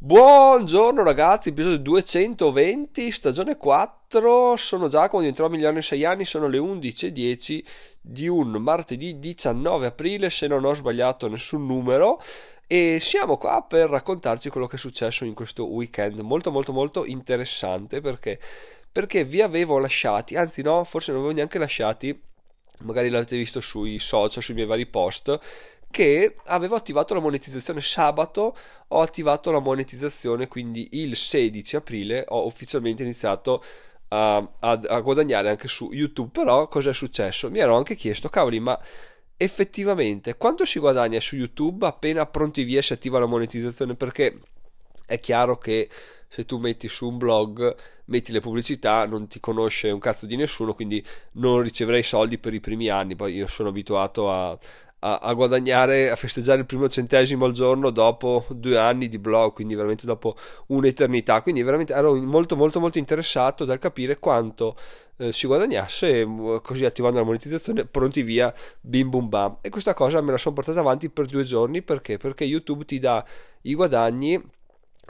Buongiorno ragazzi, episodio 220, stagione 4, sono Giacomo, diventerò milione in 6 anni, sono le 11.10 di un martedì 19 aprile, se non ho sbagliato nessun numero, e siamo qua per raccontarci quello che è successo in questo weekend, molto molto molto interessante perché, perché vi avevo lasciati, anzi no, forse non avevo neanche lasciati, magari l'avete visto sui social, sui miei vari post, che avevo attivato la monetizzazione sabato, ho attivato la monetizzazione, quindi il 16 aprile ho ufficialmente iniziato a, a, a guadagnare anche su YouTube. Però cosa è successo? Mi ero anche chiesto, cavoli, ma effettivamente quanto si guadagna su YouTube appena pronti via si attiva la monetizzazione? Perché è chiaro che se tu metti su un blog, metti le pubblicità, non ti conosce un cazzo di nessuno, quindi non riceverai soldi per i primi anni. Poi io sono abituato a, a, a, guadagnare, a festeggiare il primo centesimo al giorno dopo due anni di blog, quindi veramente dopo un'eternità. Quindi veramente ero molto molto molto interessato dal capire quanto eh, si guadagnasse, così attivando la monetizzazione, pronti via, bim bum bam. E questa cosa me la sono portata avanti per due giorni perché? Perché YouTube ti dà i guadagni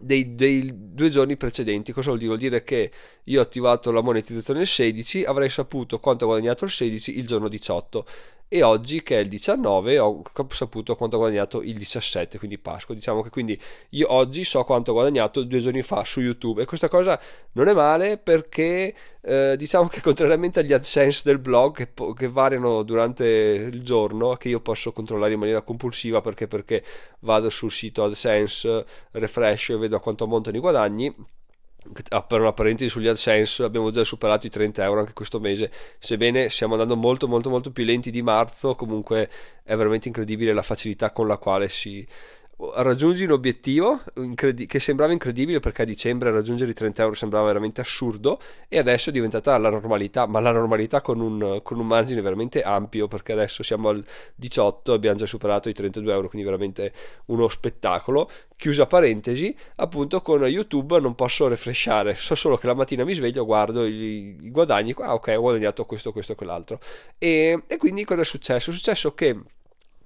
dei, dei, due giorni precedenti. Cosa vuol dire? Vuol dire che io ho attivato la monetizzazione il 16, avrei saputo quanto ho guadagnato il 16 il giorno 18 e oggi che è il 19 ho saputo quanto ho guadagnato il 17 quindi Pasqua. Diciamo che quindi io oggi so quanto ho guadagnato due giorni fa su YouTube. E questa cosa non è male perché eh, diciamo che contrariamente agli AdSense del blog che, che, variano durante il giorno che io posso controllare in maniera compulsiva perché, perché vado sul sito AdSense refresh e vedo a quanto ammontano i guadagni Ah, per una parentesi sugli AdSense abbiamo già superato i 30 euro anche questo mese. Sebbene stiamo andando molto molto molto più lenti di marzo comunque è veramente incredibile la facilità con la quale si, raggiungi un obiettivo incredi- che sembrava incredibile perché a dicembre raggiungere i 30 euro sembrava veramente assurdo e adesso è diventata la normalità, ma la normalità con un, con un margine veramente ampio perché adesso siamo al 18 e abbiamo già superato i 32 euro, quindi veramente uno spettacolo. Chiusa parentesi, appunto con YouTube non posso refreshare, so solo che la mattina mi sveglio, guardo i, i guadagni, ah ok ho guadagnato questo, questo e quell'altro e, e quindi cosa è successo? È successo che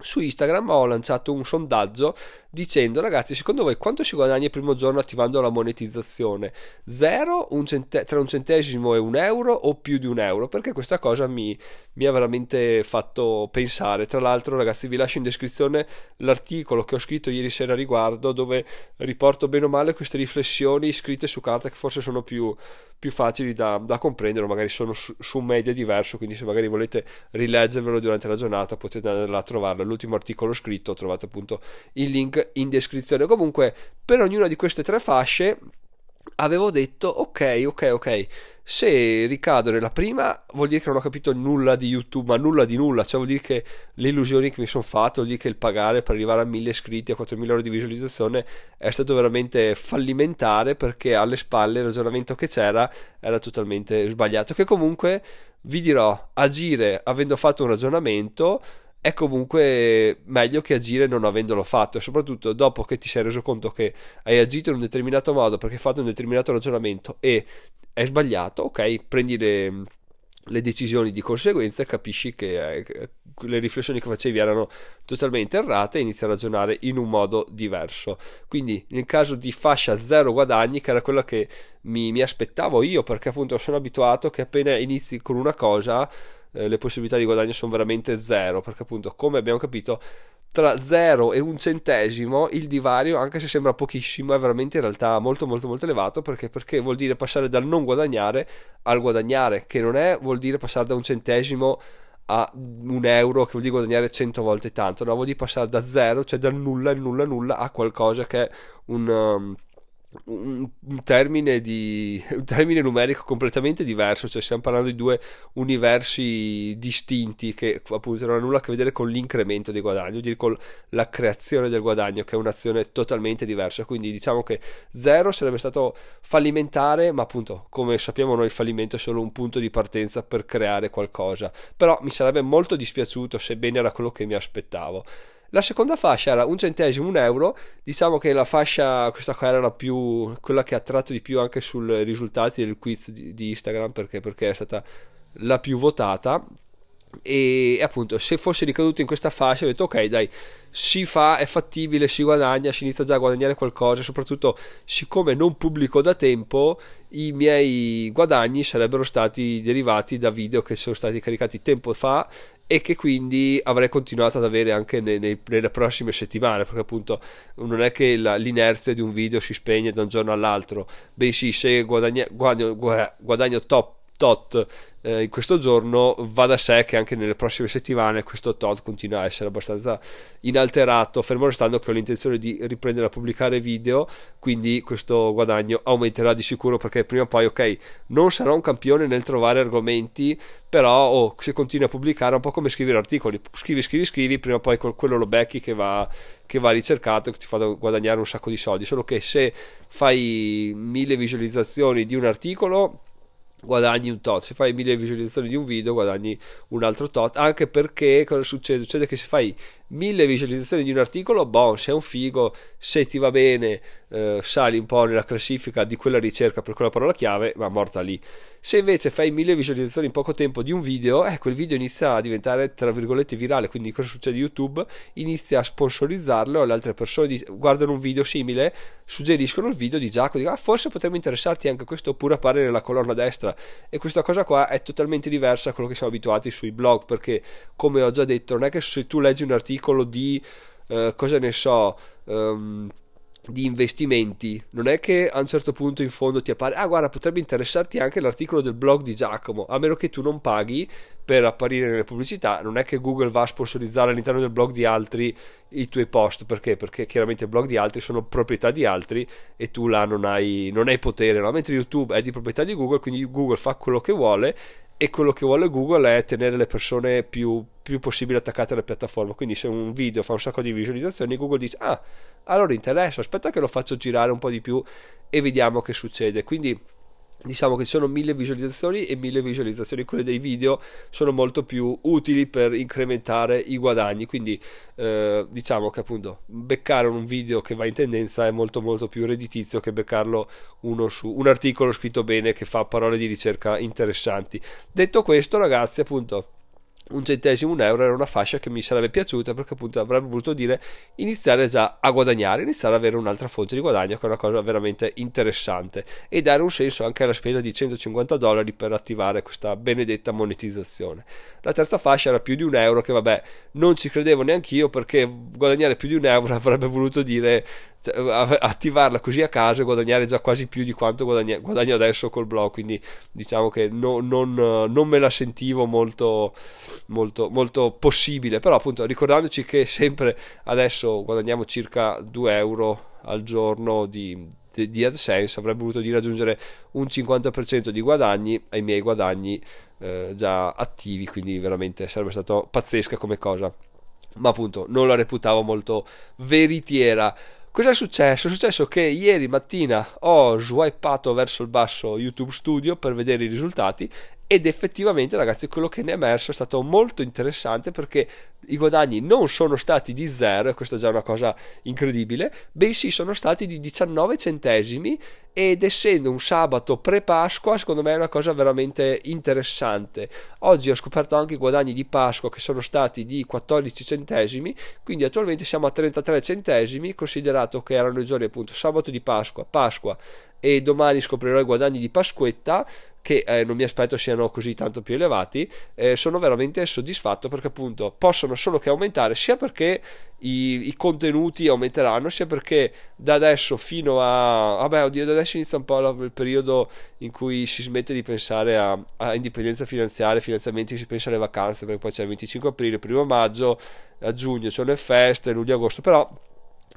su Instagram ho lanciato un sondaggio dicendo ragazzi secondo voi quanto si guadagna il primo giorno attivando la monetizzazione? 0 un cente- tra un centesimo e un euro o più di un euro? Perché questa cosa mi, mi, ha veramente fatto pensare. Tra l'altro ragazzi vi lascio in descrizione l'articolo che ho scritto ieri sera a riguardo dove riporto bene o male queste riflessioni scritte su carta che forse sono più, più facili da, da, comprendere magari sono su, su, un media diverso quindi se magari volete rileggervelo durante la giornata potete andare a trovarlo l'ultimo articolo scritto trovate appunto il link in descrizione. Comunque, per ognuna di queste tre fasce avevo detto ok, ok, ok. Se ricado nella prima, vuol dire che non ho capito nulla di YouTube, ma nulla di nulla. Cioè, vuol dire che le illusioni che mi sono fatte, vuol dire che il pagare per arrivare a 1000 iscritti, a 4000 ore di visualizzazione è stato veramente fallimentare perché alle spalle il ragionamento che c'era era totalmente sbagliato. Che comunque vi dirò, agire avendo fatto un ragionamento è comunque meglio che agire non avendolo fatto soprattutto dopo che ti sei reso conto che hai agito in un determinato modo perché hai fatto un determinato ragionamento e è sbagliato, ok, prendi le, le decisioni di conseguenza capisci che eh, le riflessioni che facevi erano totalmente errate e inizi a ragionare in un modo diverso. Quindi nel caso di fascia zero guadagni, che era quello che mi, mi aspettavo io, perché appunto sono abituato che appena inizi con una cosa eh, le possibilità di guadagno sono veramente zero, perché appunto, come abbiamo capito, tra 0 e un centesimo il divario, anche se sembra pochissimo, è veramente in realtà molto molto molto elevato perché, perché vuol dire passare dal non guadagnare al guadagnare, che non è vuol dire passare da un centesimo a un euro, che vuol dire guadagnare 100 volte tanto, no, vuol dire passare da 0, cioè dal nulla, nulla, nulla a qualcosa che è un... Um, un, termine di, un termine numerico completamente diverso, cioè stiamo parlando di due universi distinti che appunto non hanno nulla a che vedere con l'incremento dei guadagni, dire con la creazione del guadagno, che è un'azione totalmente diversa. Quindi diciamo che zero sarebbe stato fallimentare, ma appunto, come sappiamo noi, il fallimento è solo un punto di partenza per creare qualcosa. Però mi sarebbe molto dispiaciuto, sebbene era quello che mi aspettavo. La seconda fascia era un centesimo, un euro. Diciamo che la fascia, questa qua era più, quella che ha attratto di più anche sui risultati del quiz di, di Instagram perché, perché è stata la più votata. E appunto se fosse ricaduto in questa fascia ho detto ok dai si fa, è fattibile, si guadagna, si inizia già a guadagnare qualcosa, soprattutto siccome non pubblico da tempo, i miei guadagni sarebbero stati derivati da video che sono stati caricati tempo fa e che quindi avrei continuato ad avere anche nei, nei, nelle prossime settimane, perché appunto non è che la, l'inerzia di un video si spegne da un giorno all'altro, bensì se guadagno, guadagno, guadagno top tot eh, in questo giorno va da sé che anche nelle prossime settimane questo tot continua a essere abbastanza inalterato fermo restando che ho l'intenzione di riprendere a pubblicare video quindi questo guadagno aumenterà di sicuro perché prima o poi ok non sarò un campione nel trovare argomenti però oh, se continui a pubblicare è un po' come scrivere articoli scrivi scrivi scrivi prima o poi quello lo becchi che va, che va ricercato che ti fa guadagnare un sacco di soldi. Solo che se fai mille visualizzazioni di un articolo guadagni un tot. Se fai mille visualizzazioni di un video, guadagni un altro tot. Anche perché cosa succede? Succede che se fai mille visualizzazioni di un articolo, boh, sei un figo, se ti va bene, eh, sali un po' nella classifica di quella ricerca per quella parola chiave, ma morta lì. Se invece fai mille visualizzazioni in poco tempo di un video, eh, quel video inizia a diventare tra virgolette virale. Quindi cosa succede? YouTube inizia a sponsorizzarlo, le altre persone guardano un video simile, suggeriscono il video di Giacomo, dicono ah, forse potremmo interessarti anche questo oppure appare nella colonna destra. E questa cosa qua è totalmente diversa da quello che siamo abituati sui blog, perché come ho già detto, non è che se tu leggi un articolo di eh, cosa ne so. Um, di investimenti non è che a un certo punto in fondo ti appare ah guarda potrebbe interessarti anche l'articolo del blog di Giacomo a meno che tu non paghi per apparire nelle pubblicità non è che Google va a sponsorizzare all'interno del blog di altri i tuoi post perché? Perché chiaramente i blog di altri sono proprietà di altri e tu là non hai, non hai potere no? mentre YouTube è di proprietà di Google quindi Google fa quello che vuole e quello che vuole Google è tenere le persone più, più possibile attaccate alla piattaforma. Quindi se un video fa un sacco di visualizzazioni, Google dice, ah, allora interessa, aspetta che lo faccio girare un po' di più e vediamo che succede. Quindi diciamo che sono mille visualizzazioni e mille visualizzazioni quelle dei video sono molto più utili per incrementare i guadagni. Quindi eh, diciamo che appunto beccare un video che va in tendenza è molto molto più redditizio che beccarlo uno su un articolo scritto bene che fa parole di ricerca interessanti. Detto questo ragazzi appunto un centesimo, un euro era una fascia che mi sarebbe piaciuta perché appunto avrebbe voluto dire iniziare già a guadagnare, iniziare ad avere un'altra fonte di guadagno che è una cosa veramente interessante e dare un senso anche alla spesa di 150 dollari per attivare questa benedetta monetizzazione. La terza fascia era più di un euro che vabbè non ci credevo neanche io perché guadagnare più di un euro avrebbe voluto dire cioè, attivarla così a caso e guadagnare già quasi più di quanto guadagno, guadagno adesso col blog quindi diciamo che no, non, non, me la sentivo molto, molto, molto possibile. Però appunto ricordandoci che sempre adesso guadagniamo circa 2 euro al giorno di, di, di AdSense avrebbe voluto dire aggiungere un 50% di guadagni ai miei guadagni eh, già attivi quindi veramente sarebbe stato pazzesca come cosa. Ma appunto non la reputavo molto veritiera Cosa è successo? È successo che ieri mattina ho swipato verso il basso YouTube Studio per vedere i risultati ed effettivamente ragazzi quello che ne è emerso è stato molto interessante perché i guadagni non sono stati di zero e questa è già una cosa incredibile bensì sono stati di 19 centesimi ed essendo un sabato pre-Pasqua secondo me è una cosa veramente interessante. Oggi ho scoperto anche i guadagni di Pasqua che sono stati di 14 centesimi quindi attualmente siamo a 33 centesimi considerato che erano i giorni appunto sabato di Pasqua Pasqua e domani scoprirò i guadagni di Pasquetta che eh, non mi aspetto siano così tanto più elevati eh, sono veramente soddisfatto perché appunto possono solo che aumentare sia perché i, i, contenuti aumenteranno sia perché da adesso fino a vabbè oddio da adesso inizia un po' il periodo in cui si smette di pensare a, a indipendenza finanziaria finanziamenti si pensa alle vacanze perché poi c'è il 25 aprile il primo maggio a giugno ci sono le feste luglio agosto però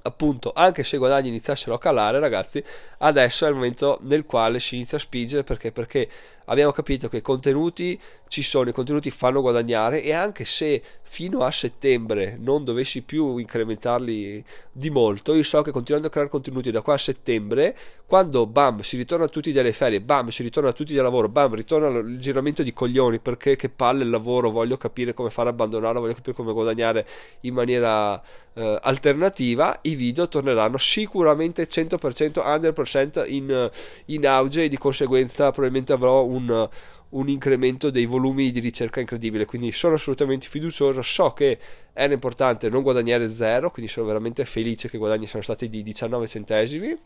appunto anche se i guadagni iniziassero a calare ragazzi adesso è il momento nel quale si inizia a spingere perché? Perché abbiamo capito che i contenuti ci sono, i contenuti fanno guadagnare e anche se fino a settembre non dovessi più incrementarli di molto, io so che continuando a creare contenuti da qua a settembre, quando bam si ritorna tutti dalle ferie, bam si ritorna tutti dal lavoro, bam ritorna il giramento di coglioni perché che palle il lavoro, voglio capire come fare a abbandonarlo, voglio capire come guadagnare in maniera eh, alternativa, i video torneranno sicuramente 100%, 100% in, in auge e di conseguenza probabilmente avrò un, un incremento dei volumi di ricerca incredibile, quindi sono assolutamente fiducioso, so che era importante non guadagnare zero, quindi sono veramente felice che i guadagni sono stati di 19 centesimi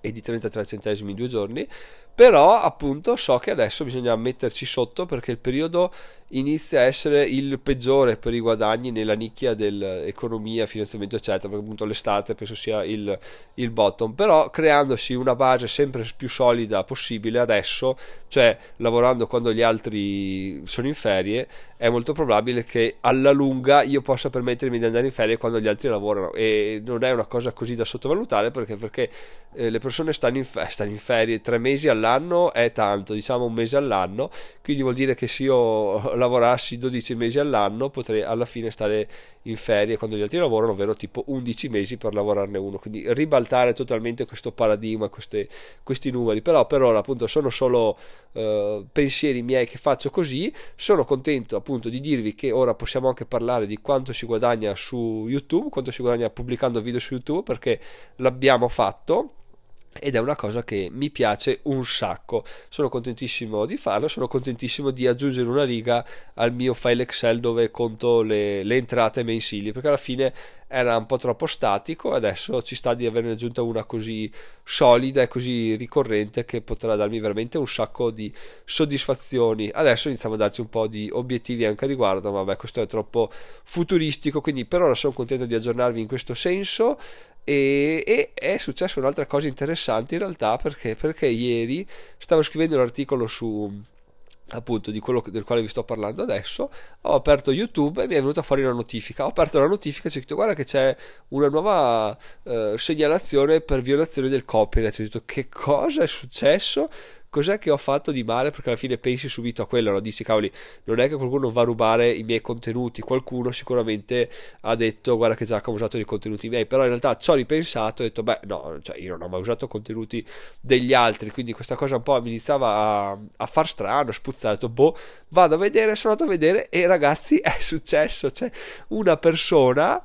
e di 33 centesimi in due giorni, però appunto so che adesso bisogna metterci sotto perché il periodo inizia a essere il peggiore per i guadagni nella nicchia dell'economia, finanziamento eccetera, perché appunto l'estate penso sia il, il bottom, però creandosi una base sempre più solida possibile adesso, cioè lavorando quando gli altri sono in ferie, è molto probabile che alla lunga io possa permettermi di andare in ferie quando gli altri lavorano. E non è una cosa così da sottovalutare perché, perché eh, le persone stanno in, fe- stanno in ferie tre mesi all'anno è tanto, diciamo un mese all'anno, quindi vuol dire che se io lavorassi 12 mesi all'anno potrei alla fine stare in ferie quando gli altri lavorano, ovvero tipo 11 mesi per lavorarne uno, quindi ribaltare totalmente questo paradigma, queste, questi numeri, però per ora appunto sono solo eh, pensieri miei che faccio così, sono contento appunto di dirvi che ora possiamo anche parlare di quanto si guadagna su YouTube, quanto si guadagna pubblicando video su YouTube perché l'abbiamo fatto ed è una cosa che mi piace un sacco. Sono contentissimo di farlo, sono contentissimo di aggiungere una riga al mio file Excel dove conto le, le entrate mensili, perché alla fine era un po' troppo statico, adesso ci sta di averne aggiunta una così solida e così ricorrente che potrà darmi veramente un sacco di soddisfazioni. Adesso iniziamo a darci un po' di obiettivi anche a riguardo, ma vabbè, questo è troppo futuristico, quindi per ora sono contento di aggiornarvi in questo senso. E, e, è successa un'altra cosa interessante in realtà perché, perché ieri stavo scrivendo un articolo su appunto di quello del quale vi sto parlando adesso ho aperto youtube e mi è venuta fuori una notifica. Ho aperto la notifica e ho detto guarda che c'è una nuova eh, segnalazione per violazione del copyright. Ho detto che cosa è successo cos'è che ho fatto di male? Perché alla fine pensi subito a quello, no? dici cavoli, non è che qualcuno va a rubare i miei contenuti, qualcuno sicuramente ha detto guarda che Giacomo ha usato dei contenuti miei, però in realtà ci ho ripensato e ho detto beh no, cioè io non ho mai usato contenuti degli altri, quindi questa cosa un po' mi iniziava a, a far strano, a spuzzare, ho detto boh, vado a vedere, sono andato a vedere e ragazzi è successo, cioè una persona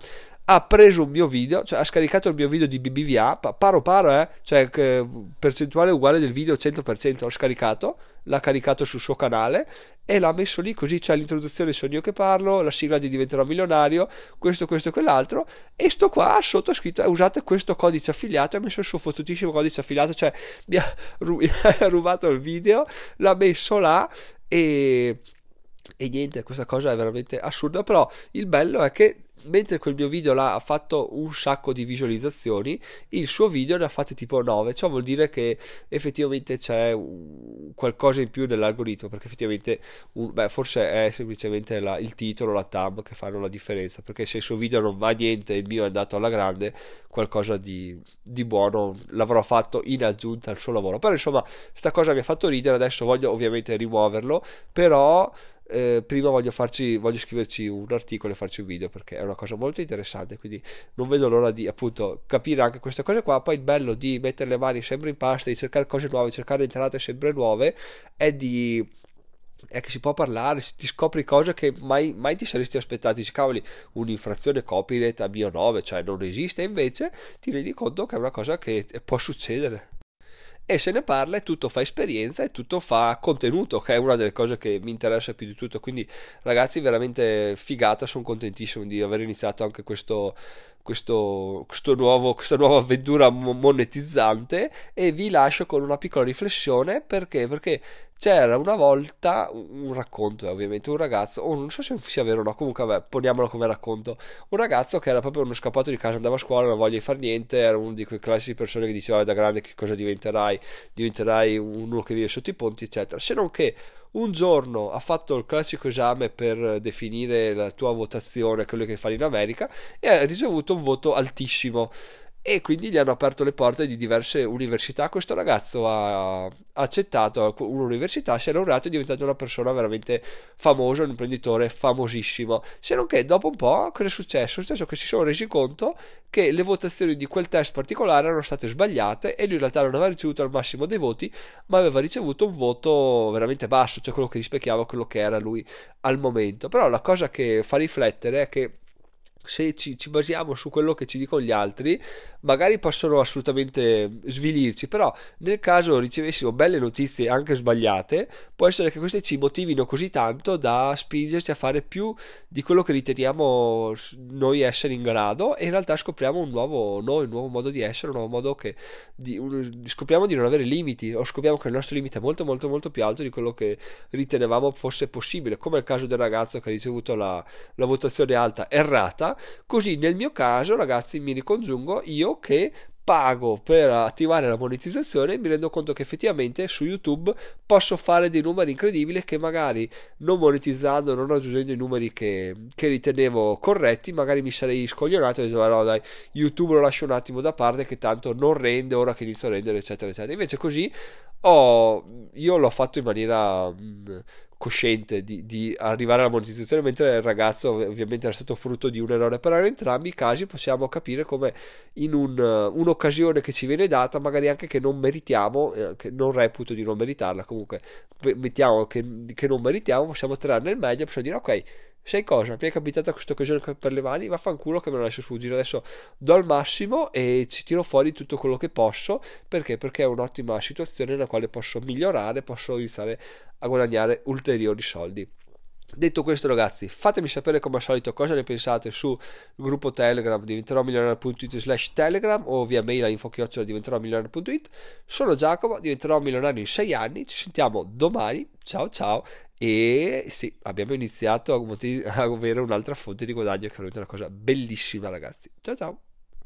ha preso un mio video, cioè ha scaricato il mio video di BBVA, paro paro, eh, cioè percentuale uguale del video 100%, l'ho scaricato, l'ha caricato sul suo canale e l'ha messo lì così, c'è l'introduzione sono io che parlo, la sigla di diventerò milionario, questo, questo e quell'altro e sto qua sotto scritto eh, usate questo codice affiliato, ha messo il suo fottutissimo codice affiliato, cioè mi ha, rubato il video, l'ha messo là e e niente, questa cosa è veramente assurda, però il bello è che mentre quel mio video là ha fatto un sacco di visualizzazioni, il suo video ne ha fatte tipo 9, ciò vuol dire che effettivamente c'è qualcosa in più nell'algoritmo, perché effettivamente un, beh, forse è semplicemente la, il titolo, la tab che fanno la differenza, perché se il suo video non va niente e il mio è andato alla grande, qualcosa di, di buono l'avrò fatto in aggiunta al suo lavoro. Però insomma, sta cosa mi ha fatto ridere, adesso voglio ovviamente rimuoverlo, però eh, prima voglio, farci, voglio scriverci un articolo e farci un video perché è una cosa molto interessante quindi non vedo l'ora di appunto capire anche queste cose qua. Poi il bello di mettere le mani sempre in pasta di cercare cose nuove cercare entrate sempre nuove è di è che si può parlare, ti scopri cose che mai, mai ti saresti aspettati. Dici, cavoli, un'infrazione copyright a mio nome, cioè non esiste, invece ti rendi conto che è una cosa che può succedere e se ne parla e tutto fa esperienza e tutto fa contenuto, che è una delle cose che mi interessa più di tutto. Quindi, ragazzi, veramente figata, sono contentissimo di aver iniziato anche questo, questo, questo nuovo, questa nuova avventura monetizzante e vi lascio con una piccola riflessione perché? Perché c'era una volta un racconto, ovviamente, un ragazzo, o oh, non so se sia vero o no, comunque vabbè, poniamolo come racconto, un ragazzo che era proprio uno scappato di casa, andava a scuola, non voglia di fare niente, era uno di quei classici persone che diceva da grande che cosa diventerai, diventerai uno che vive sotto i ponti, eccetera, se non che un giorno ha fatto il classico esame per definire la tua votazione, quello che fai in America, e ha ricevuto un voto altissimo e quindi gli hanno aperto le porte di diverse università. Questo ragazzo ha accettato un'università, si è laureato e è diventato una persona veramente famosa, un imprenditore famosissimo. Se non che dopo un po' cosa è successo? È successo che si sono resi conto che le votazioni di quel test particolare erano state sbagliate e lui in realtà non aveva ricevuto il massimo dei voti, ma aveva ricevuto un voto veramente basso, cioè quello che rispecchiava quello che era lui al momento. Però la cosa che fa riflettere è che se ci, ci, basiamo su quello che ci dicono gli altri, magari possono assolutamente svilirci, però nel caso ricevessimo belle notizie anche sbagliate, può essere che queste ci motivino così tanto da spingerci a fare più di quello che riteniamo noi essere in grado e in realtà scopriamo un nuovo noi, un nuovo modo di essere, un nuovo modo che di, un, scopriamo di non avere limiti o scopriamo che il nostro limite è molto molto molto più alto di quello che ritenevamo fosse possibile, come il caso del ragazzo che ha ricevuto la, la votazione alta errata Così nel mio caso, ragazzi, mi ricongiungo io che pago per attivare la monetizzazione e mi rendo conto che effettivamente su YouTube posso fare dei numeri incredibili che magari non monetizzando, non raggiungendo i numeri che, che ritenevo corretti, magari mi sarei scoglionato e dicevo no dai, YouTube lo lascio un attimo da parte che tanto non rende ora che inizio a rendere eccetera eccetera. Invece così ho, io l'ho fatto in maniera mh, cosciente di, di, arrivare alla monetizzazione, mentre il ragazzo ovviamente era stato frutto di un errore. Però in entrambi i casi possiamo capire come in un, un'occasione che ci viene data, magari anche che non meritiamo, eh, che non reputo di non meritarla, comunque mettiamo che, che non meritiamo, possiamo trarne il meglio, possiamo dire ok sai cosa? Mi è capitata questa occasione per le mani, vaffanculo che me la lascio sfuggire. Adesso do il massimo e ci tiro fuori tutto quello che posso. Perché? Perché è un'ottima situazione nella quale posso migliorare, posso iniziare a guadagnare ulteriori soldi. Detto questo, ragazzi, fatemi sapere come al solito cosa ne pensate sul gruppo Telegram diventerò milionario.it slash Telegram o via mail a info diventerò milionario.it. Sono Giacomo, diventerò milionario in 6 anni. Ci sentiamo domani. Ciao ciao e sì, abbiamo iniziato a, avere un'altra fonte di guadagno che è una cosa bellissima, ragazzi. Ciao ciao.